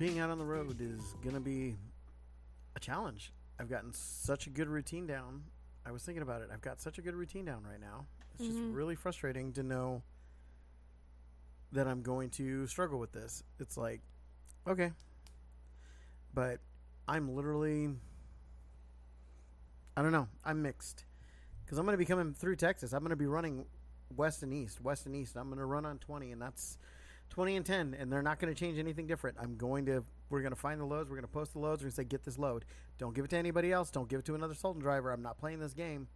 being out on the road is going to be a challenge. I've gotten such a good routine down. I was thinking about it. I've got such a good routine down right now. It's just Mhm. really frustrating to know that I'm going to struggle with this. It's like, okay. But I'm literally I don't know. I'm mixed. Cuz I'm going to be coming through Texas. I'm going to be running west and east, west and east. I'm going to run on 20 and that's 20 and 10 and they're not going to change anything different. I'm going to we're going to find the loads, we're going to post the loads, we're going to say get this load. Don't give it to anybody else. Don't give it to another Sultan driver. I'm not playing this game.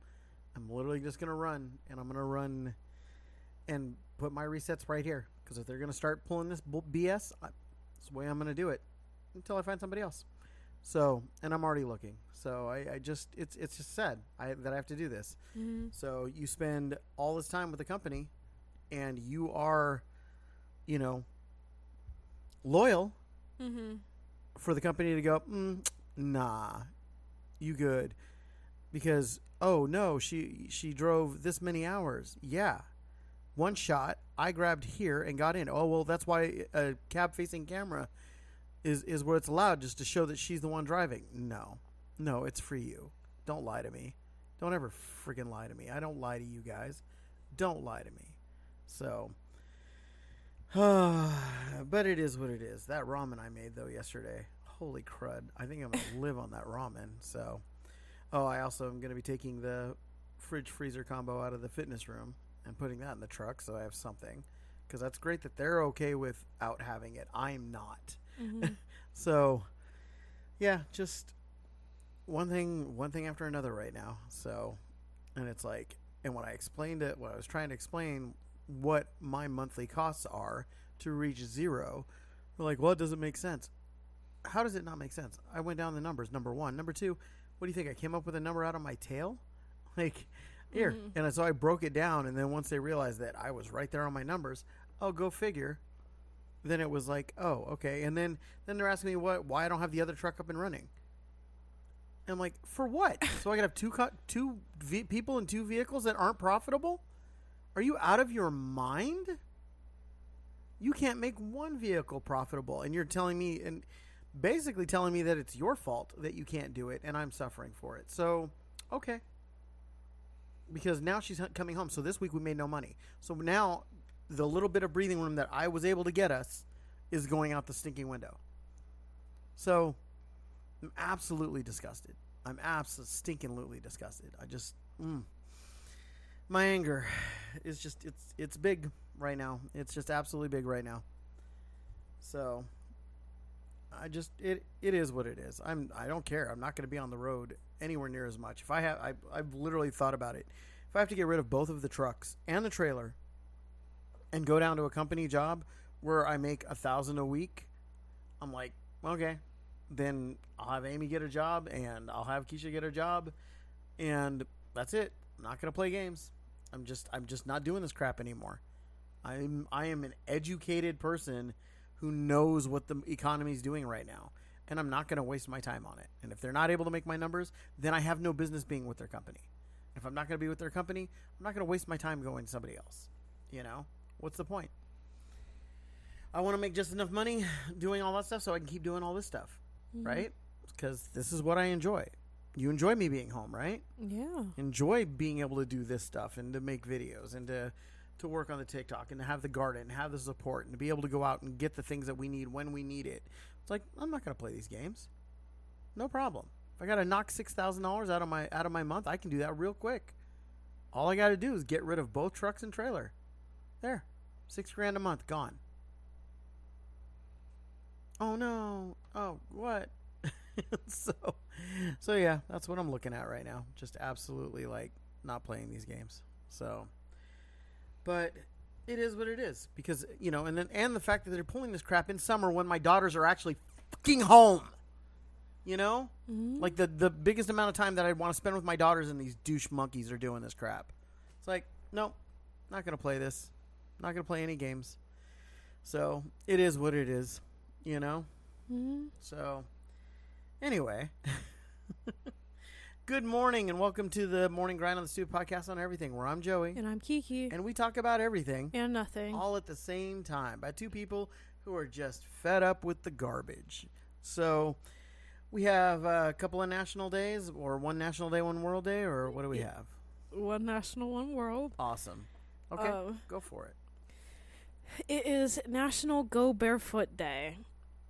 I'm literally just going to run and I'm going to run and put my resets right here because if they're going to start pulling this BS, I, that's the way I'm going to do it until I find somebody else. So, and I'm already looking. So I, I just it's it's just sad I, that I have to do this. Mm-hmm. So you spend all this time with the company, and you are, you know, loyal Mm-hmm. for the company to go, mm, nah, you good, because oh no, she she drove this many hours. Yeah, one shot. I grabbed here and got in. Oh well, that's why a cab facing camera is is where it's allowed, just to show that she's the one driving. No, no, it's for you. Don't lie to me. Don't ever freaking lie to me. I don't lie to you guys. Don't lie to me. So. but it is what it is. That ramen I made though yesterday, holy crud! I think I'm gonna live on that ramen. So, oh, I also am gonna be taking the fridge freezer combo out of the fitness room and putting that in the truck, so I have something. Because that's great that they're okay without having it. I'm not. Mm-hmm. So, yeah, just one thing, one thing after another right now. So, and it's like, and when I explained it, when I was trying to explain what my monthly costs are to reach zero, they're like, well, it doesn't make sense. How does it not make sense? I went down the numbers. Number one, number two. What do you think? I came up with a number out of my tail, like here, Mhm. and so I broke it down. And then once they realized that I was right there on my numbers, oh, go figure then it was like, oh, okay. And then then they're asking me what why I don't have the other truck up and running. And I'm like, for what? so I could have two co- two ve- people in two vehicles that aren't profitable? Are you out of your mind? You can't make one vehicle profitable, and you're telling me and basically telling me that it's your fault that you can't do it, and I'm suffering for it. So, okay. Because now she's coming home. So this week we made no money. So now the little bit of breathing room that I was able to get us is going out the stinking window. So I'm absolutely disgusted. I'm absolutely stinkingly disgusted. I just mm. My anger is just it's it's big right now. It's just absolutely big right now. So I just it it is what it is. I'm I don't care. I'm not going to be on the road anywhere near as much. If I have I I've literally thought about it. If I have to get rid of both of the trucks and the trailer and go down to a company job where I make a thousand a week, I'm like, okay, then I'll have Amy get a job and I'll have Keisha get a job, and that's it. I'm not gonna play games. I'm just I'm just not doing this crap anymore. I'm I am an educated person who knows what the economy is doing right now, and I'm not gonna waste my time on it. And if they're not able to make my numbers, then I have no business being with their company. If I'm not gonna be with their company, I'm not gonna waste my time going to somebody else. You know. What's the point? I want to make just enough money doing all that stuff so I can keep doing all this stuff, mm-hmm. right? Because this is what I enjoy. You enjoy me being home, right? Yeah. Enjoy being able to do this stuff and to make videos and to to work on the TikTok and to have the garden and have the support and to be able to go out and get the things that we need when we need it. It's like I'm not going to play these games. No problem. If I got to knock six thousand dollars out of my out of my month, I can do that real quick. All I got to do is get rid of both trucks and trailer. There, six grand a month gone. Oh no! Oh what? so, so yeah, that's what I'm looking at right now. Just absolutely like not playing these games. So, but it is what it is because you know, and then and the fact that they're pulling this crap in summer when my daughters are actually fucking home. You know, Mhm. like the the biggest amount of time that I'd want to spend with my daughters and these douche monkeys are doing this crap. It's like, nope, not gonna play this. Not gonna play any games. So it is what it is, you know. Mhm. So anyway, Good morning and welcome to the Morning Grind on the Stupid podcast on everything, where I'm Joey And I'm Kiki. and we talk about everything And nothing. all at the same time by two people who are just fed up with the garbage. So we have a couple of national days, or one national day, one world day, or what do we have? One national, one world. Awesome. Okay, Um, go for it. It is National Go Barefoot Day.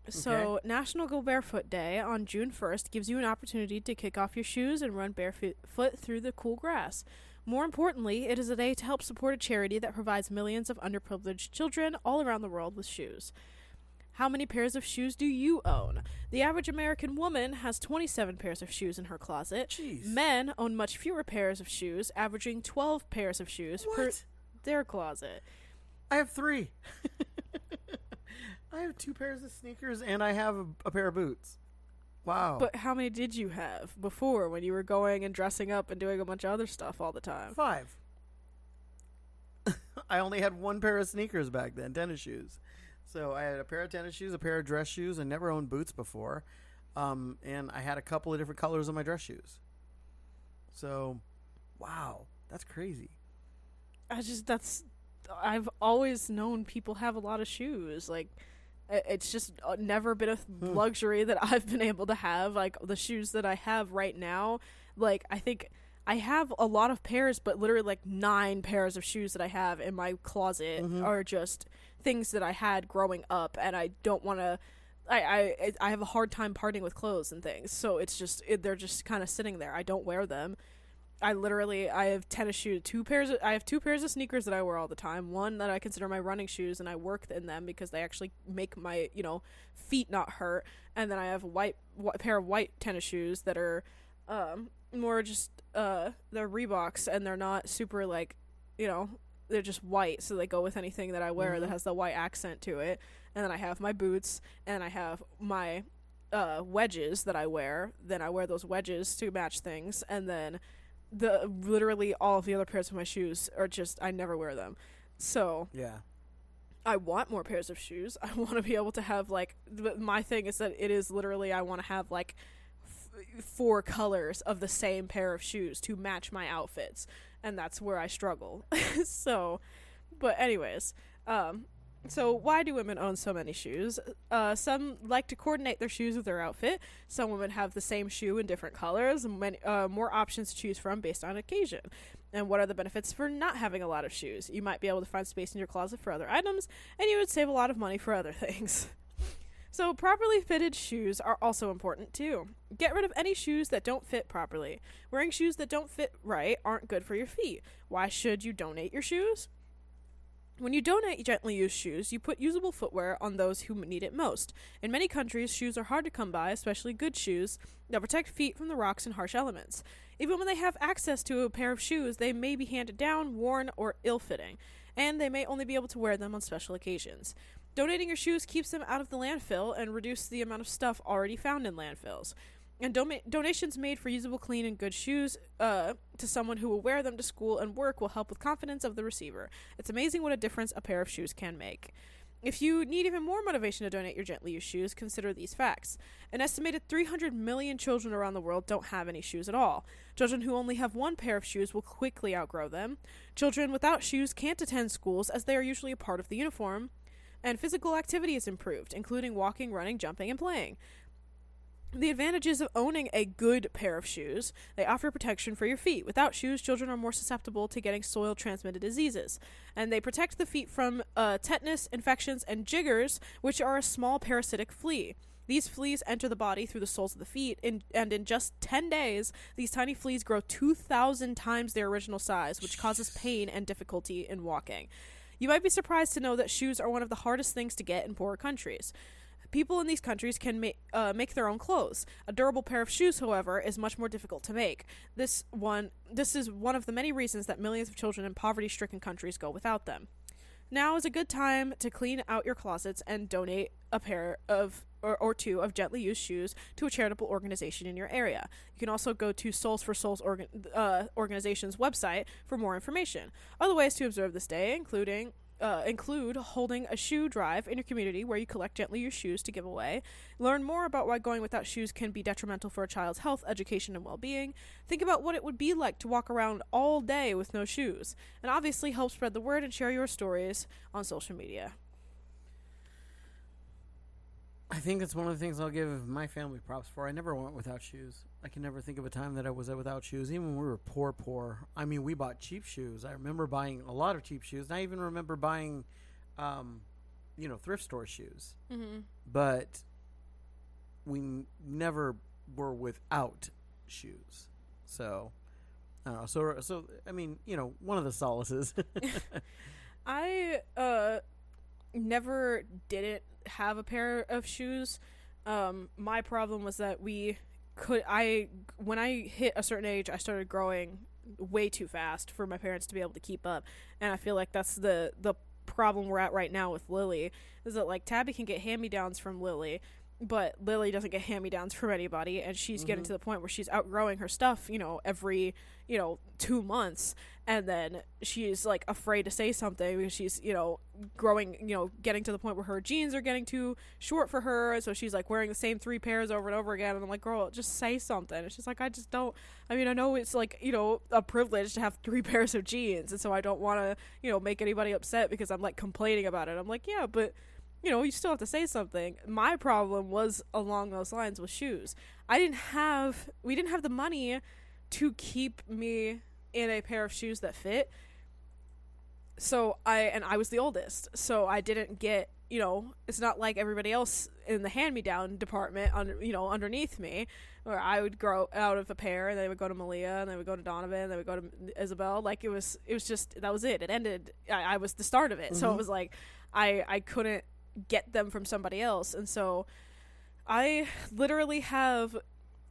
So, National Go Barefoot Day on June 1st gives you an opportunity to kick off your shoes and run barefoot through the cool grass. More importantly, it is a day to help support a charity that provides millions of underprivileged children all around the world with shoes. How many pairs of shoes do you own? The average American woman has 27 pairs of shoes in her closet. Jeez. Men own much fewer pairs of shoes, averaging 12 pairs of shoes per their closet. I have three. I have two pairs of sneakers and I have a, a pair of boots. Wow. But how many did you have before when you were going and dressing up and doing a bunch of other stuff all the time? Five. I only had one pair of sneakers back then, tennis shoes. So I had a pair of tennis shoes, a pair of dress shoes. I never owned boots before. Um, and I had a couple of different colors on my dress shoes. So, wow, that's crazy. I just that's I've always known people have a lot of shoes. Like it's just uh, never been a Hmm. luxury that I've been able to have. Like the shoes that I have right now, like I think I have a lot of pairs, but literally like nine pairs of shoes that I have in my closet Mhm. are just things that I had growing up, and I don't want to. I, I I have a hard time parting with clothes and things, so it's just it, they're just kind of sitting there. I don't wear them. I literally I have tennis shoes, two pairs. Of, I have two pairs of sneakers that I wear all the time. One that I consider my running shoes, and I work in them because they actually make my you know feet not hurt. And then I have a white wh- pair of white tennis shoes that are um, more just uh, they're Reeboks, and they're not super like you know they're just white, so they go with anything that I wear that Mhm. has the white accent to it. And then I have my boots, and I have my uh, wedges that I wear. Then I wear those wedges to match things, and then the literally all of the other pairs of my shoes are just I never wear them. So Yeah. I want more pairs of shoes. I want to be able to have like th- my thing is that it is literally I want to have like f- four colors of the same pair of shoes to match my outfits, and that's where I struggle. so, but anyways, um so why do women own so many shoes? Uh, some like to coordinate their shoes with their outfit. Some women have the same shoe in different colors, many, uh, more options to choose from based on occasion. And what are the benefits for not having a lot of shoes? You might be able to find space in your closet for other items, and you would save a lot of money for other things. So, properly fitted shoes are also important too. Get rid of any shoes that don't fit properly. Wearing shoes that don't fit right aren't good for your feet. Why should you donate your shoes? When you donate gently used shoes, you put usable footwear on those who need it most. In many countries, shoes are hard to come by, especially good shoes that protect feet from the rocks and harsh elements. Even when they have access to a pair of shoes, they may be handed down, worn, or ill fitting, and they may only be able to wear them on special occasions. Donating your shoes keeps them out of the landfill and reduces the amount of stuff already found in landfills. And doma- donations made for usable, clean, and good shoes uh, to someone who will wear them to school and work will help with confidence of the receiver. It's amazing what a difference a pair of shoes can make. If you need even more motivation to donate your gently used shoes, consider these facts. An estimated 300 million children around the world don't have any shoes at all. Children who only have one pair of shoes will quickly outgrow them. Children without shoes can't attend schools as they are usually a part of the uniform. And physical activity is improved, including walking, running, jumping, and playing. The advantages of owning a good pair of shoes they offer protection for your feet. Without shoes, children are more susceptible to getting soil transmitted diseases. And they protect the feet from uh, tetanus, infections, and jiggers, which are a small parasitic flea. These fleas enter the body through the soles of the feet, in, and in just 10 days, these tiny fleas grow 2,000 times their original size, which causes pain and difficulty in walking. You might be surprised to know that shoes are one of the hardest things to get in poorer countries. People in these countries can ma- uh, make their own clothes. A durable pair of shoes, however, is much more difficult to make. This one, this is one of the many reasons that millions of children in poverty-stricken countries go without them. Now is a good time to clean out your closets and donate a pair of or, or two of gently used shoes to a charitable organization in your area. You can also go to Soles4Souls uh, organization's website for more information. Other ways to observe this day, including uh, include holding a shoe drive in your community where you collect gently used shoes to give away. Learn more about why going without shoes can be detrimental for a child's health, education, and well being. Think about what it would be like to walk around all day with no shoes. And obviously, help spread the word and share your stories on social media. I think that's one of the things I'll give my family props for. I never went without shoes. I can never think of a time that I was without shoes, even when we were poor, poor. I mean, we bought cheap shoes. I remember buying a lot of cheap shoes. And I even remember buying, um, you know, thrift store shoes. Mm-hmm. But we n- never were without shoes. So, I. So, so I mean, you know, one of the solaces. I uh never didn't have a pair of shoes. Um my problem was that we could I when I hit a certain age I started growing way too fast for my parents to be able to keep up. And I feel like that's the the problem we're at right now with Lily is that like Tabby can get hand-me-downs from Lily but Lily doesn't get hand-me-downs from anybody and she's getting Mhm. to the point where she's outgrowing her stuff, you know, every, you know, 2 months and then she's like afraid to say something because she's, you know, growing, you know, getting to the point where her jeans are getting too short for her, so she's like wearing the same three pairs over and over again and I'm like, "Girl, just say something." And she's like, "I just don't I mean, I know it's like, you know, a privilege to have three pairs of jeans, and so I don't want to, you know, make anybody upset because I'm like complaining about it." I'm like, "Yeah, but you know, you still have to say something. My problem was along those lines with shoes. I didn't have we didn't have the money to keep me in a pair of shoes that fit. So I and I was the oldest. So I didn't get, you know, it's not like everybody else in the hand-me-down department under, you know, underneath me where I would grow out of a pair and they would go to Malia and they would go to Donovan and they would go to Isabel. Like it was it was just that was it. It ended I, I was the start of it. So it Mhm. was like I I couldn't get them from somebody else. And so I literally have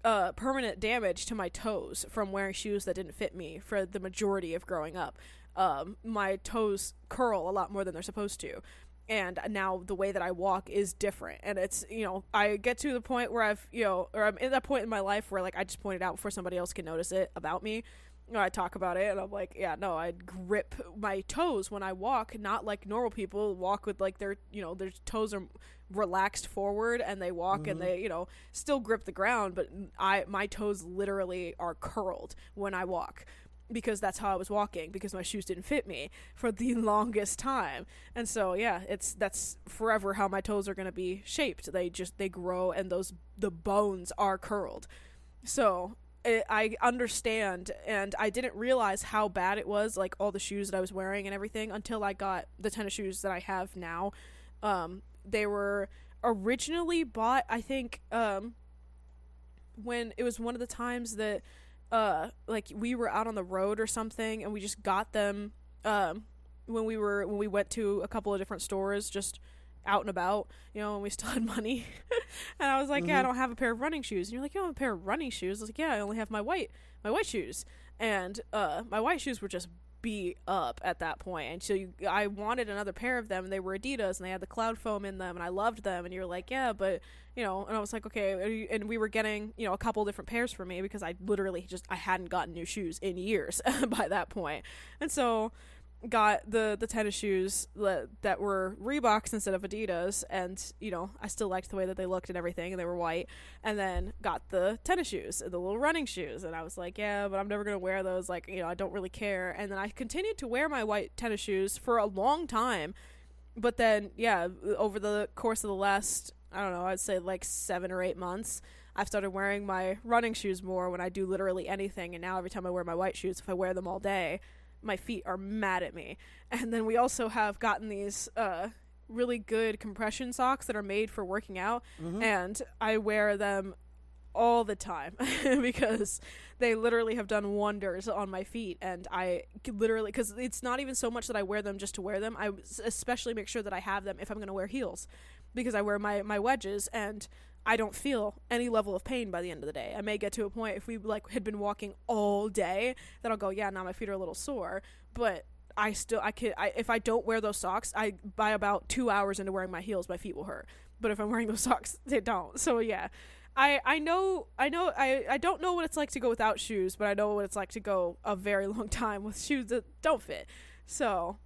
uh, permanent damage to my toes from wearing shoes that didn't fit me for the majority of growing up. Um, my toes curl a lot more than they're supposed to. And now the way that I walk is different. And it's, you know, I get to the point where I've, you know, or I'm in that point in my life where, like, I just pointed out before somebody else can notice it about me. You know, I talk about it and I'm like, yeah, no, I grip my toes when I walk, not like normal people walk with like their, you know, their toes are relaxed forward and they walk and Mhm. they, you know, still grip the ground, but I my toes literally are curled when I walk because that's how I was walking because my shoes didn't fit me for the longest time. And so yeah, it's that's forever how my toes are going to be shaped. They just they grow and those the bones are curled. So I understand, and I didn't realize how bad it was, like all the shoes that I was wearing and everything, until I got the tennis shoes that I have now. Um, they were originally bought, I think, um, when it was one of the times that, uh, like we were out on the road or something, and we just got them, um, when we were when we went to a couple of different stores, just out and about, you know, and we still had money. and I was like, "Yeah, I Mhm. don't have a pair of running shoes." And you're like, "You don't have a pair of running shoes?" I was like, "Yeah, I only have my white my white shoes." And uh my white shoes were just beat up at that point. And so you, I wanted another pair of them and they were Adidas and they had the cloud foam in them and I loved them and you're like, "Yeah, but, you know." And I was like, "Okay." And we were getting, you know, a couple different pairs for me because I literally just I hadn't gotten new shoes in years by that point. And so got the the tennis shoes that, that were Reeboks instead of Adidas, and you know I still liked the way that they looked and everything, and they were white. And then got the tennis shoes, the little running shoes, and I was like, yeah, but I'm never gonna wear those. Like you know I don't really care. And then I continued to wear my white tennis shoes for a long time, but then yeah, over the course of the last I don't know I'd say like seven or eight months. I've started wearing my running shoes more when I do literally anything, and now every time I wear my white shoes, if I wear them all day, my feet are mad at me. And then we also have gotten these uh, really good compression socks that are made for working out, Mhm. and I wear them all the time because they literally have done wonders on my feet and I literally because it's not even so much that i wear them just to wear them I especially make sure that i have them if i'm going to wear heels because i wear my, my wedges and i don't feel any level of pain by the end of the day i may get to a point if we like had been walking all day that i'll go yeah now my feet are a little sore but I still I could I if I don't wear those socks, I by about two hours into wearing my heels, my feet will hurt. But if I'm wearing those socks, they don't. So yeah, I I know I know I I don't know what it's like to go without shoes, but I know what it's like to go a very long time with shoes that don't fit. So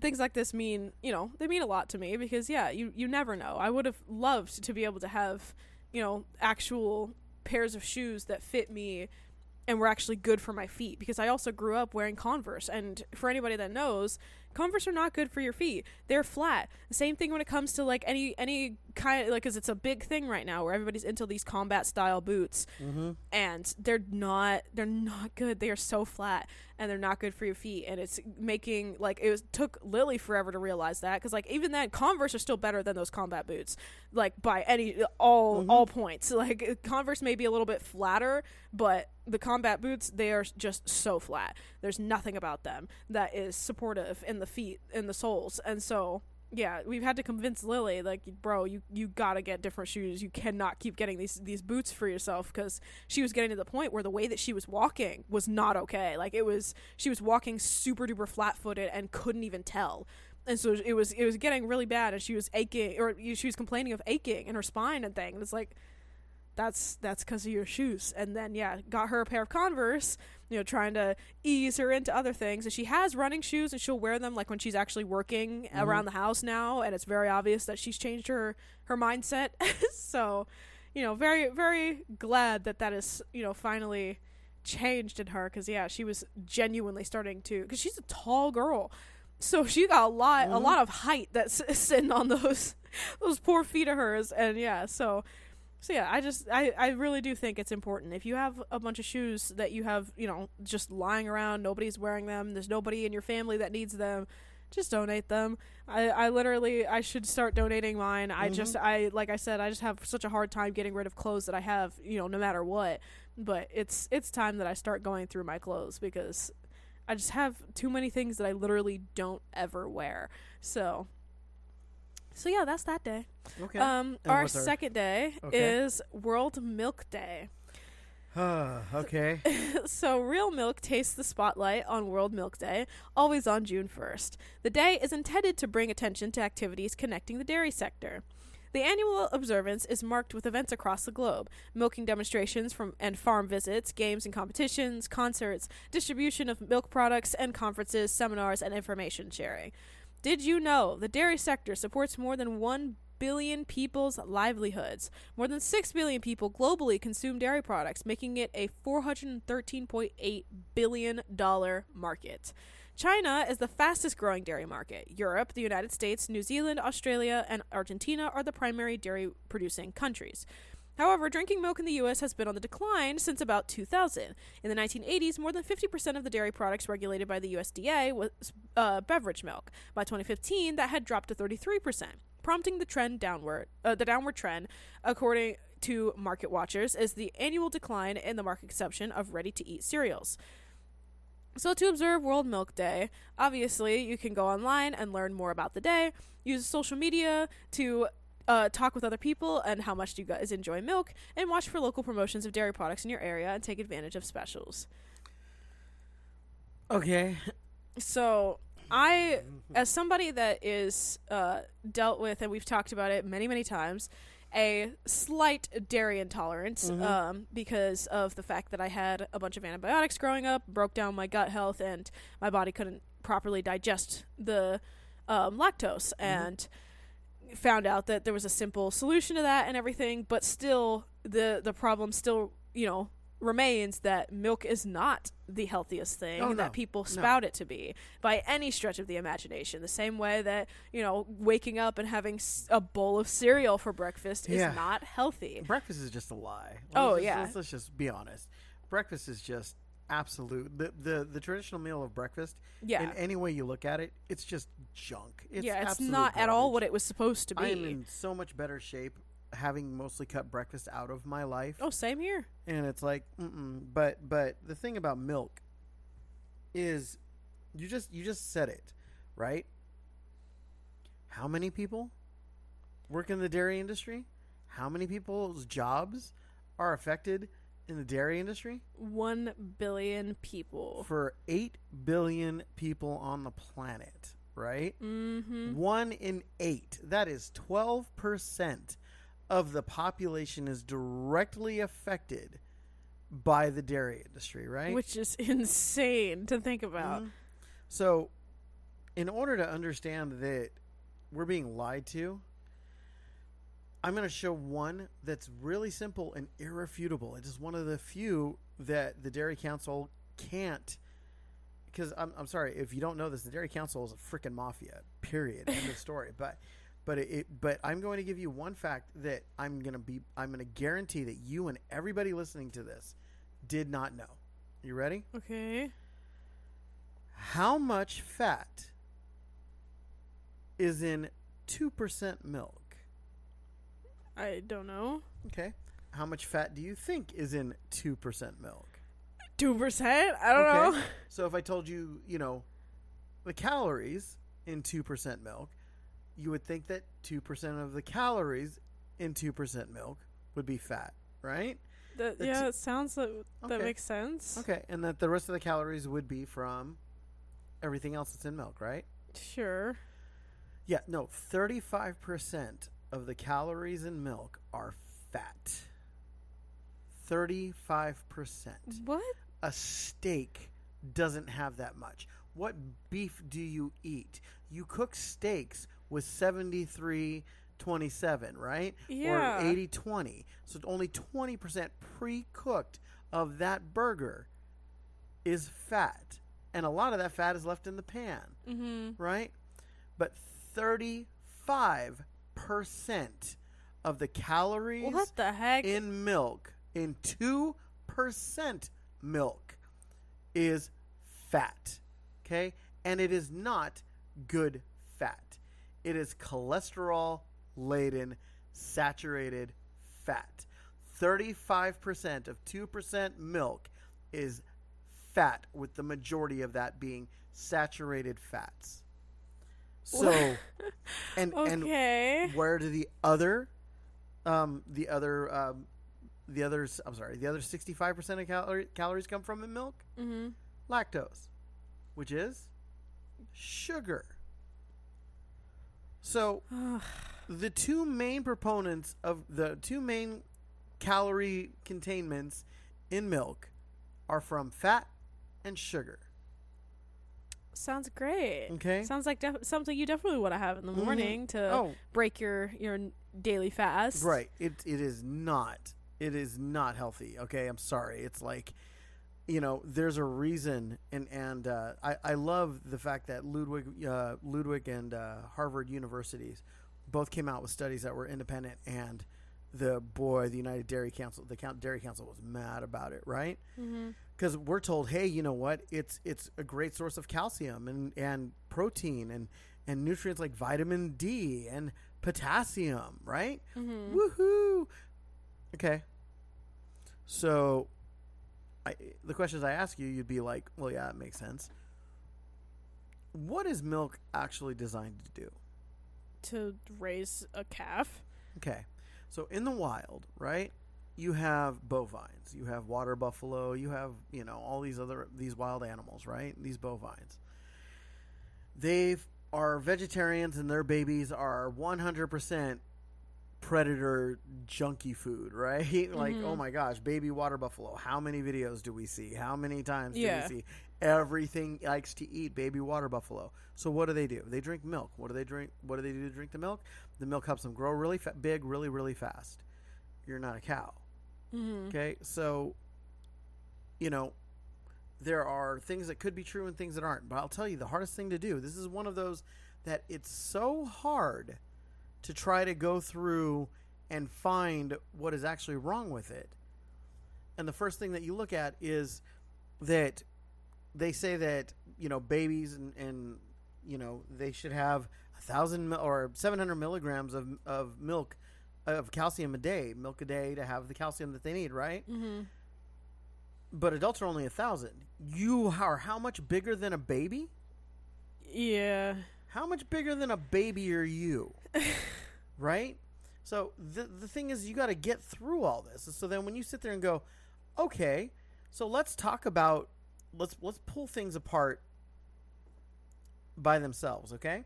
things like this mean, you know, they mean a lot to me because yeah, you you never know. I would have loved to be able to have, you know, actual pairs of shoes that fit me and were actually good for my feet because I also grew up wearing Converse and for anybody that knows, Converse are not good for your feet. They're flat. The same thing when it comes to like any any kind like cuz it's a big thing right now where everybody's into these combat style boots Mm-hmm. and they're not they're not good they are so flat and they're not good for your feet and it's making like it was, took lily forever to realize that because like even then converse are still better than those combat boots like by any all Mhm. all points like converse may be a little bit flatter but the combat boots they are just so flat there's nothing about them that is supportive in the feet and the soles and so yeah, we've had to convince Lily, like, bro, you you gotta get different shoes. You cannot keep getting these these boots for yourself because she was getting to the point where the way that she was walking was not okay. Like it was, she was walking super duper flat footed and couldn't even tell. And so it was it was getting really bad, and she was aching, or she was complaining of aching in her spine and thing. And it's like, that's that's because of your shoes. And then yeah, got her a pair of Converse. You know, trying to ease her into other things. And she has running shoes, and she'll wear them like when she's actually working Mhm. around the house now. And it's very obvious that she's changed her her mindset. so, you know, very very glad that that is you know finally changed in her. Because yeah, she was genuinely starting to. Because she's a tall girl. So she got a lot, a Mhm. lot of height that's sitting on those, those poor feet of hers, and yeah. So, so yeah, I just I, I really do think it's important. If you have a bunch of shoes that you have, you know, just lying around, nobody's wearing them, there's nobody in your family that needs them, just donate them. I, I literally I should start donating mine. I Mhm. just I like I said, I just have such a hard time getting rid of clothes that I have, you know, no matter what. But it's it's time that I start going through my clothes because I just have too many things that I literally don't ever wear. So So yeah, that's that day. Okay. Um, And our what's our- second day Okay. is World Milk Day. okay. so, real milk tastes the spotlight on World Milk Day, always on June 1st. The day is intended to bring attention to activities connecting the dairy sector. The annual observance is marked with events across the globe milking demonstrations from, and farm visits, games and competitions, concerts, distribution of milk products, and conferences, seminars, and information sharing. Did you know the dairy sector supports more than 1 billion people's livelihoods? More than 6 billion people globally consume dairy products, making it a $413.8 billion market. China is the fastest growing dairy market. Europe, the United States, New Zealand, Australia, and Argentina are the primary dairy producing countries. However, drinking milk in the U.S. has been on the decline since about 2000. In the 1980s, more than 50% of the dairy products regulated by the USDA was uh, beverage milk. By 2015, that had dropped to 33%, prompting the trend downward. Uh, the downward trend, according to market watchers, is the annual decline in the market consumption of ready-to-eat cereals. So, to observe World Milk Day, obviously you can go online and learn more about the day. Use social media to uh, talk with other people and how much do you guys enjoy milk, and watch for local promotions of dairy products in your area and take advantage of specials. Okay. So, I, as somebody that is uh, dealt with, and we've talked about it many, many times, a slight dairy intolerance Mhm. um, because of the fact that I had a bunch of antibiotics growing up, broke down my gut health, and my body couldn't properly digest the um, lactose, and found out that there was a simple solution to that and everything, but still the the problem still you know remains that milk is not the healthiest thing Oh, no. that people No. spout it to be by any stretch of the imagination. The same way that you know waking up and having s- a bowl of cereal for breakfast Yeah. is not healthy. Breakfast is just a lie. Oh, Let's just- yeah. Let's, let's just be honest. Breakfast is just absolute. The the, the traditional meal of breakfast. Yeah, In any way you look at it, it's just junk. It's yeah, it's not at all what it was supposed to be. I am in so much better shape having mostly cut breakfast out of my life. oh, same here. and it's like mm-mm. but but the thing about milk is you just you just said it right how many people work in the dairy industry how many people's jobs are affected in the dairy industry One billion people. for 8 billion people on the planet right Mm-hmm. one in eight that is 12% of the population is directly affected by the dairy industry right Which is insane to think about. Mhm. So, in order to understand that we're being lied to, I'm going to show one that's really simple and irrefutable. It is one of the few that the Dairy Council can't. Because I'm, I'm sorry if you don't know this, the Dairy Council is a freaking mafia. Period. End of story. But but it, it but I'm going to give you one fact that I'm going to be I'm going to guarantee that you and everybody listening to this did not know. You ready? Okay. How much fat is in 2% milk? I don't know. Okay. How much fat do you think is in 2% milk? Two percent? I don't Okay. know. So if I told you, you know, the calories in 2% milk, you would think that 2% of the calories in 2% milk would be fat, right? That, yeah, it sounds like that Okay. makes sense. Okay. And that the rest of the calories would be from everything else that's in milk, right? Sure. Yeah, no, 35% of the calories in milk are fat. 35%. What? A steak doesn't have that much. What beef do you eat? You cook steaks with 73 27, right? Yeah. Or 80 20. So only 20% pre cooked of that burger is fat. And a lot of that fat is left in the pan Mm-hmm. right? But 35% of the calories What the heck? in milk, in 2% milk, is fat. Okay? And it is not good fat. It is cholesterol laden, saturated fat. 35% of 2% milk is fat, with the majority of that being saturated fats. So, and okay. and where do the other, um, the other, um, the others, I'm sorry, the other 65% of calorie, calories come from in milk? mm-hmm. Lactose, which is sugar. So, the two main proponents of the two main calorie containments in milk are from fat and sugar. Sounds great. Okay. Sounds like def- something you definitely want to have in the Mhm. morning to Oh, break your your daily fast. right. It it is not. It is not healthy. Okay, I'm sorry. It's like, you know, there's a reason, and and uh, I I love the fact that Ludwig uh, Ludwig and uh, Harvard universities both came out with studies that were independent, and the boy, the United Dairy Council, the Count Dairy Council was mad about it, right? Mm-hmm. Because we're told, hey, you know what? It's it's a great source of calcium and and protein and and nutrients like vitamin D and potassium, right? Mm-hmm. Woohoo! Okay. So, I, the questions I ask you, you'd be like, well, yeah, it makes sense. What is milk actually designed to do? To raise a calf. Okay. So in the wild, right? You have bovines, you have water buffalo, you have, you know, all these other these wild animals, right? These bovines. They are vegetarians and their babies are 100% predator junky food, right? like, Mhm. oh my gosh, baby water buffalo. How many videos do we see? How many times Yeah. do we see? Everything likes to eat baby water buffalo. So what do they do? They drink milk. What do they drink? What do they do to drink the milk? The milk helps them grow really fa- big, really, really fast. You're not a cow. Mm-hmm. Okay, so you know there are things that could be true and things that aren't. But I'll tell you, the hardest thing to do. This is one of those that it's so hard to try to go through and find what is actually wrong with it. And the first thing that you look at is that they say that you know babies and, and you know they should have a thousand or seven hundred milligrams of of milk of calcium a day, milk a day to have the calcium that they need, right? Mm-hmm. But adults are only a thousand. You are how much bigger than a baby? Yeah. How much bigger than a baby are you? right? So the the thing is you got to get through all this. So then when you sit there and go, "Okay, so let's talk about let's let's pull things apart by themselves, okay?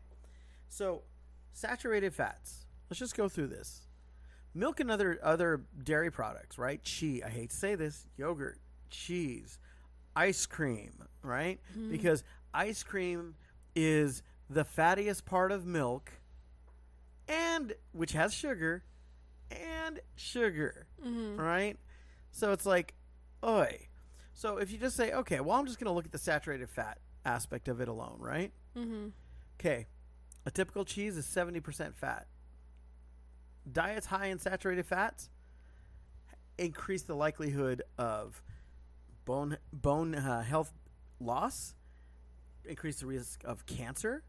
So saturated fats. Let's just go through this. Milk and other other dairy products, right? Cheese, I hate to say this, yogurt, cheese, ice cream, right? Mm-hmm. Because ice cream is the fattiest part of milk, and which has sugar, and sugar, Mm-hmm. right? So it's like, oi. So if you just say, okay, well, I'm just going to look at the saturated fat aspect of it alone, right? Mm-hmm. Okay, a typical cheese is 70% fat. Diets high in saturated fats increase the likelihood of bone bone uh, health loss, increase the risk of cancer.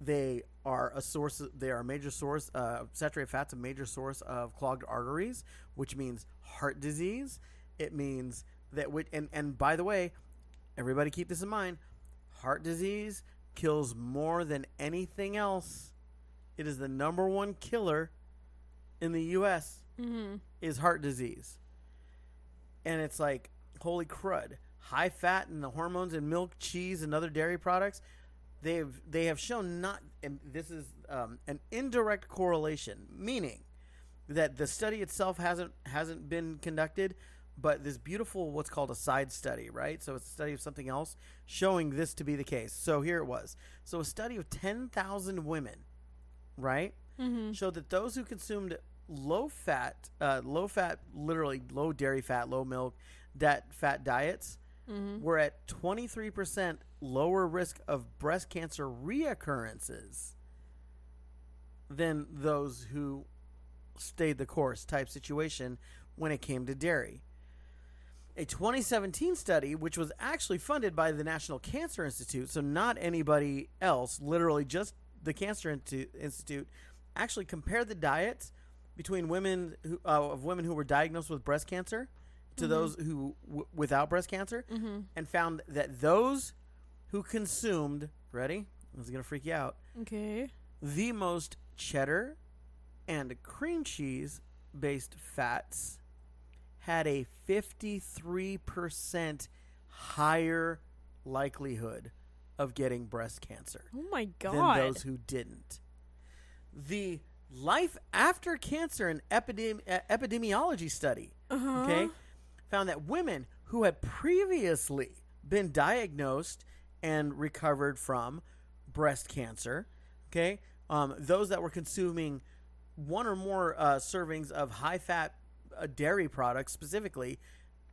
They are a source. They are a major source. Uh, saturated fats a major source of clogged arteries, which means heart disease. It means that. wi- And and by the way, everybody keep this in mind. Heart disease kills more than anything else. It is the number one killer in the U.S. Mm-hmm. is heart disease. And it's like, holy crud. High fat and the hormones in milk, cheese, and other dairy products, they've they have shown not and this is um, an indirect correlation, meaning that the study itself hasn't hasn't been conducted, but this beautiful what's called a side study, right? So it's a study of something else showing this to be the case. So here it was. So a study of ten thousand women, right? Mm-hmm. showed that those who consumed low fat, uh, low fat, literally low dairy fat, low milk, that fat diets Mm-hmm. were at 23% lower risk of breast cancer reoccurrences than those who stayed the course type situation when it came to dairy. A 2017 study, which was actually funded by the National Cancer Institute, so not anybody else, literally just the Cancer Institute, actually compared the diets between women who, uh, of women who were diagnosed with breast cancer to those who w- without breast cancer, Mm-hmm. and found that those who consumed ready, this is gonna freak you out, Okay. the most cheddar and cream cheese based fats had a 53% higher likelihood of getting breast cancer Oh my god. than those who didn't. The life after cancer and epidemi- epidemiology study uh-huh. okay, found that women who had previously been diagnosed and recovered from breast cancer, okay, um, those that were consuming one or more uh, servings of high fat uh, dairy products, specifically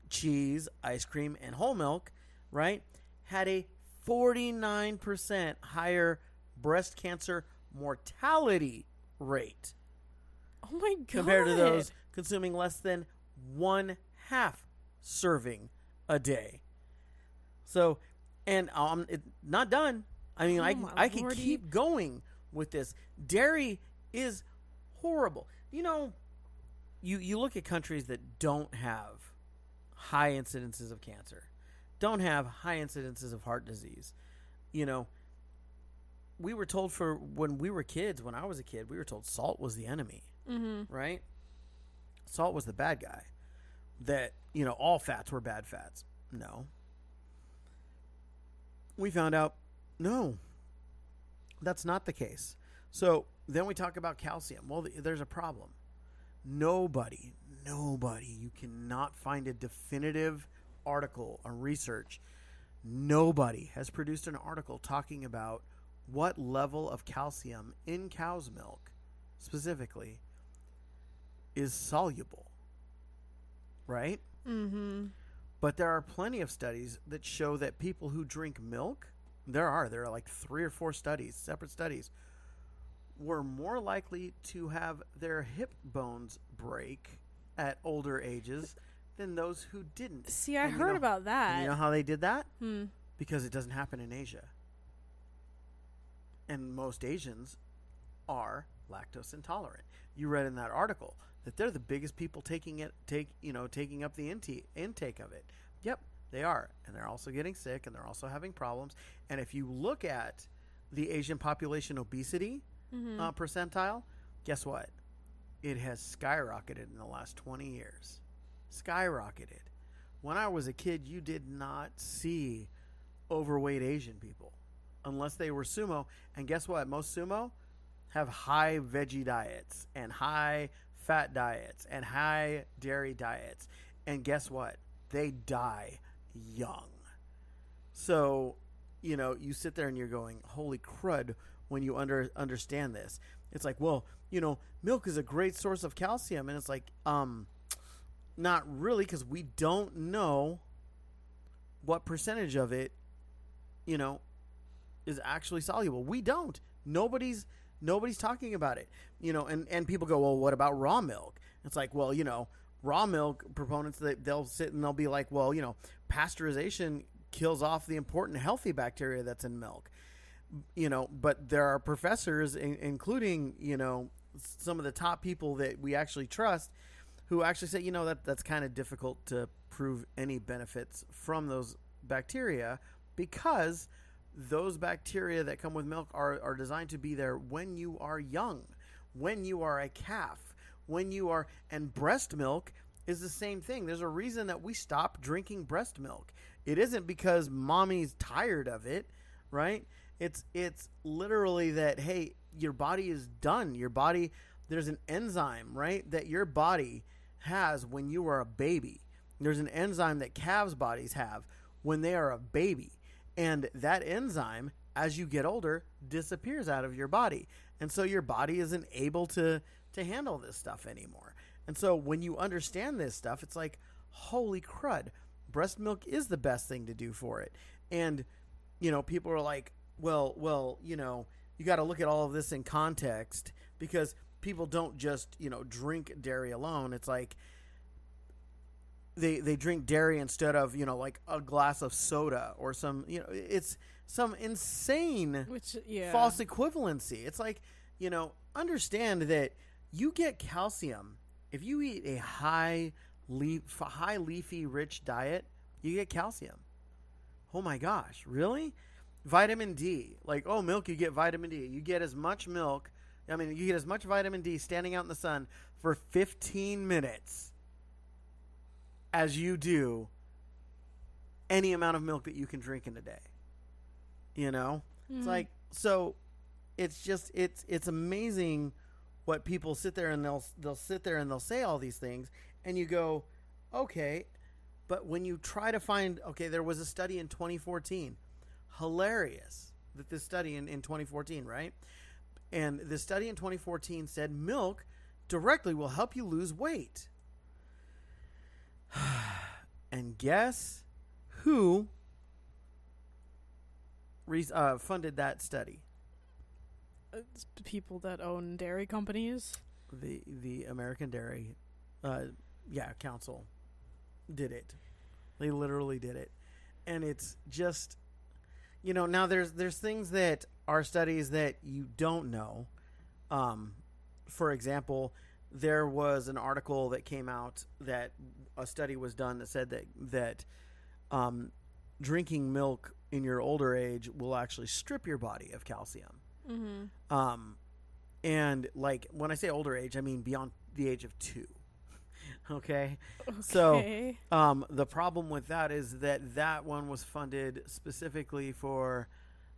cheese, ice cream, and whole milk, right, had a 49% higher breast cancer mortality rate Oh my god. compared to those consuming less than one half serving a day. So, and um, it, not done. I mean, Oh I my I can lordy. keep going with this. Dairy is horrible. You know, you you look at countries that don't have high incidences of cancer, don't have high incidences of heart disease. You know, we were told for when we were kids, when I was a kid, we were told salt was the enemy Mm-hmm. right? Salt was the bad guy. That, you know, all fats were bad fats. No. We found out, no, that's not the case. So then we talk about calcium. Well, th- there's a problem. Nobody, nobody, you cannot find a definitive article or research. Nobody has produced an article talking about what level of calcium in cow's milk specifically is soluble. Right? Mm-hmm. But there are plenty of studies that show that people who drink milk, there are, there are like three or four studies, separate studies, were more likely to have their hip bones break at older ages than those who didn't. See, I And you heard know- about that. you know how they did that? hmm. Because it doesn't happen in Asia. And most Asians are lactose intolerant. You read in that article that they're the biggest people taking it take you know taking up the intake intake of it. Yep, they are. And they're also getting sick and they're also having problems. And if you look at the Asian population obesity Mm-hmm. uh, percentile, guess what? It has skyrocketed in the last 20 years. Skyrocketed. When I was a kid, you did not see overweight Asian people unless they were sumo. And guess what? Most sumo have high veggie diets and high fat diets and high dairy diets. And guess what? They die young. So you know, you sit there and you're going, "Holy crud!" When you under understand this, it's like, well, you know, milk is a great source of calcium, and it's like, um, not really, because we don't know what percentage of it, you know, is actually soluble. We don't. Nobody's nobody's talking about it. You know, and and people go, well, what about raw milk? It's like, well, you know, raw milk proponents that they'll sit and they'll be like, well, you know, pasteurization kills off the important healthy bacteria that's in milk. You know, but there are professors, in, including you know some of the top people that we actually trust, who actually say, you know, that that's kind of difficult to prove any benefits from those bacteria because those bacteria that come with milk are, are designed to be there when you are young, when you are a calf, when you are, and breast milk is the same thing. There's a reason that we stop drinking breast milk. It isn't because mommy's tired of it, right? It's it's literally that hey, your body is done. Your body there's an enzyme, right? That your body has when you are a baby. There's an enzyme that calves' bodies have when they are a baby. And that enzyme, as you get older, disappears out of your body. And so your body isn't able to, to handle this stuff anymore. And so when you understand this stuff, it's like, holy crud, breast milk is the best thing to do for it. And, you know, people are like, well, well, you know, you got to look at all of this in context because people don't just, you know, drink dairy alone. It's like, they they drink dairy instead of you know like a glass of soda or some you know it's some insane Which yeah. false equivalency. It's like you know understand that you get calcium if you eat a high leaf high leafy rich diet. You get calcium. Oh my gosh, really? Vitamin D, like oh milk, you get vitamin D. You get as much milk. I mean, you get as much vitamin D standing out in the sun for 15 minutes as you do any amount of milk that you can drink in a day. You know? It's mm-hmm. like so it's just it's it's amazing what people sit there and they'll they'll sit there and they'll say all these things and you go, "Okay, but when you try to find okay, there was a study in 2014. Hilarious that this study in, in 2014, right? And the study in 2014 said milk directly will help you lose weight. and guess who re- uh, funded that study? It's people that own dairy companies. The the American Dairy, uh, yeah, Council did it. They literally did it, and it's just, you know, now there's there's things that are studies that you don't know. Um, for example, there was an article that came out that a study was done that said that that um, drinking milk in your older age will actually strip your body of calcium. Mm-hmm. Um, and like when I say older age, I mean beyond the age of two. okay. So, Okay. Um, the problem with that is that that one was funded specifically for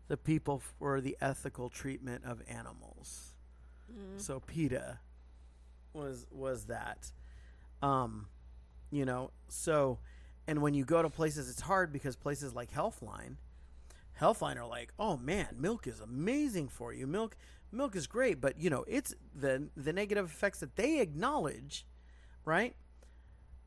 the people for the ethical treatment of animals. Mm. So PETA was was that. Um, you know, so and when you go to places it's hard because places like Healthline Healthline are like, "Oh man, milk is amazing for you. Milk milk is great, but you know, it's the the negative effects that they acknowledge, right?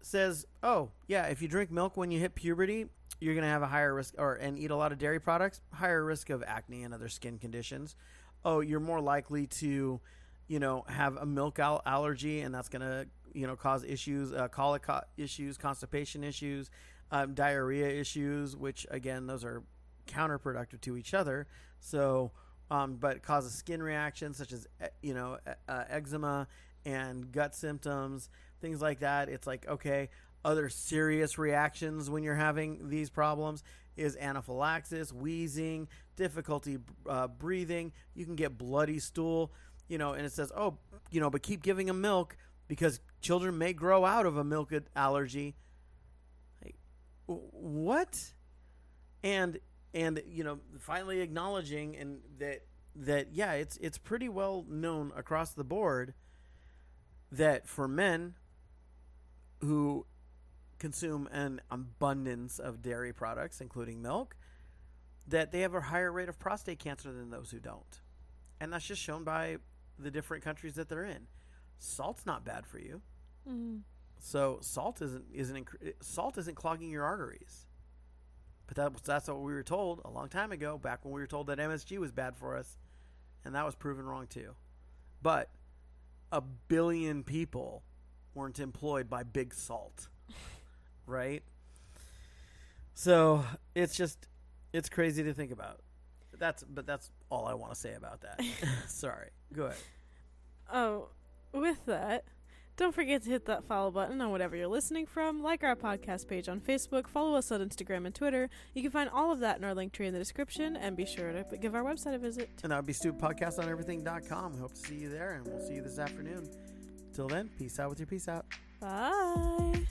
Says, "Oh, yeah, if you drink milk when you hit puberty, you're going to have a higher risk or and eat a lot of dairy products, higher risk of acne and other skin conditions. Oh, you're more likely to, you know, have a milk al- allergy and that's going to, you know, cause issues, uh, colic co- issues, constipation issues, um, diarrhea issues, which again, those are counterproductive to each other. So, um, but causes skin reactions such as you know uh, eczema and gut symptoms, things like that. It's like okay, other serious reactions when you're having these problems is anaphylaxis, wheezing, difficulty uh, breathing. You can get bloody stool, you know, and it says oh, you know, but keep giving them milk because children may grow out of a milk allergy. Like, what? And and you know finally acknowledging and that that yeah it's it's pretty well known across the board that for men who consume an abundance of dairy products including milk that they have a higher rate of prostate cancer than those who don't. And that's just shown by the different countries that they're in. Salt's not bad for you. Mm. So salt isn't isn't inc- salt isn't clogging your arteries. But that, that's what we were told a long time ago, back when we were told that MSG was bad for us, and that was proven wrong too. But a billion people weren't employed by Big Salt, right? So it's just it's crazy to think about. That's but that's all I want to say about that. Sorry, go ahead. Oh, with that, don't forget to hit that follow button on whatever you're listening from. Like our podcast page on Facebook. Follow us on Instagram and Twitter. You can find all of that in our link tree in the description. And be sure to give our website a visit. And that would be stupidpodcastoneverything.com. We hope to see you there, and we'll see you this afternoon. Till then, peace out with your peace out. Bye.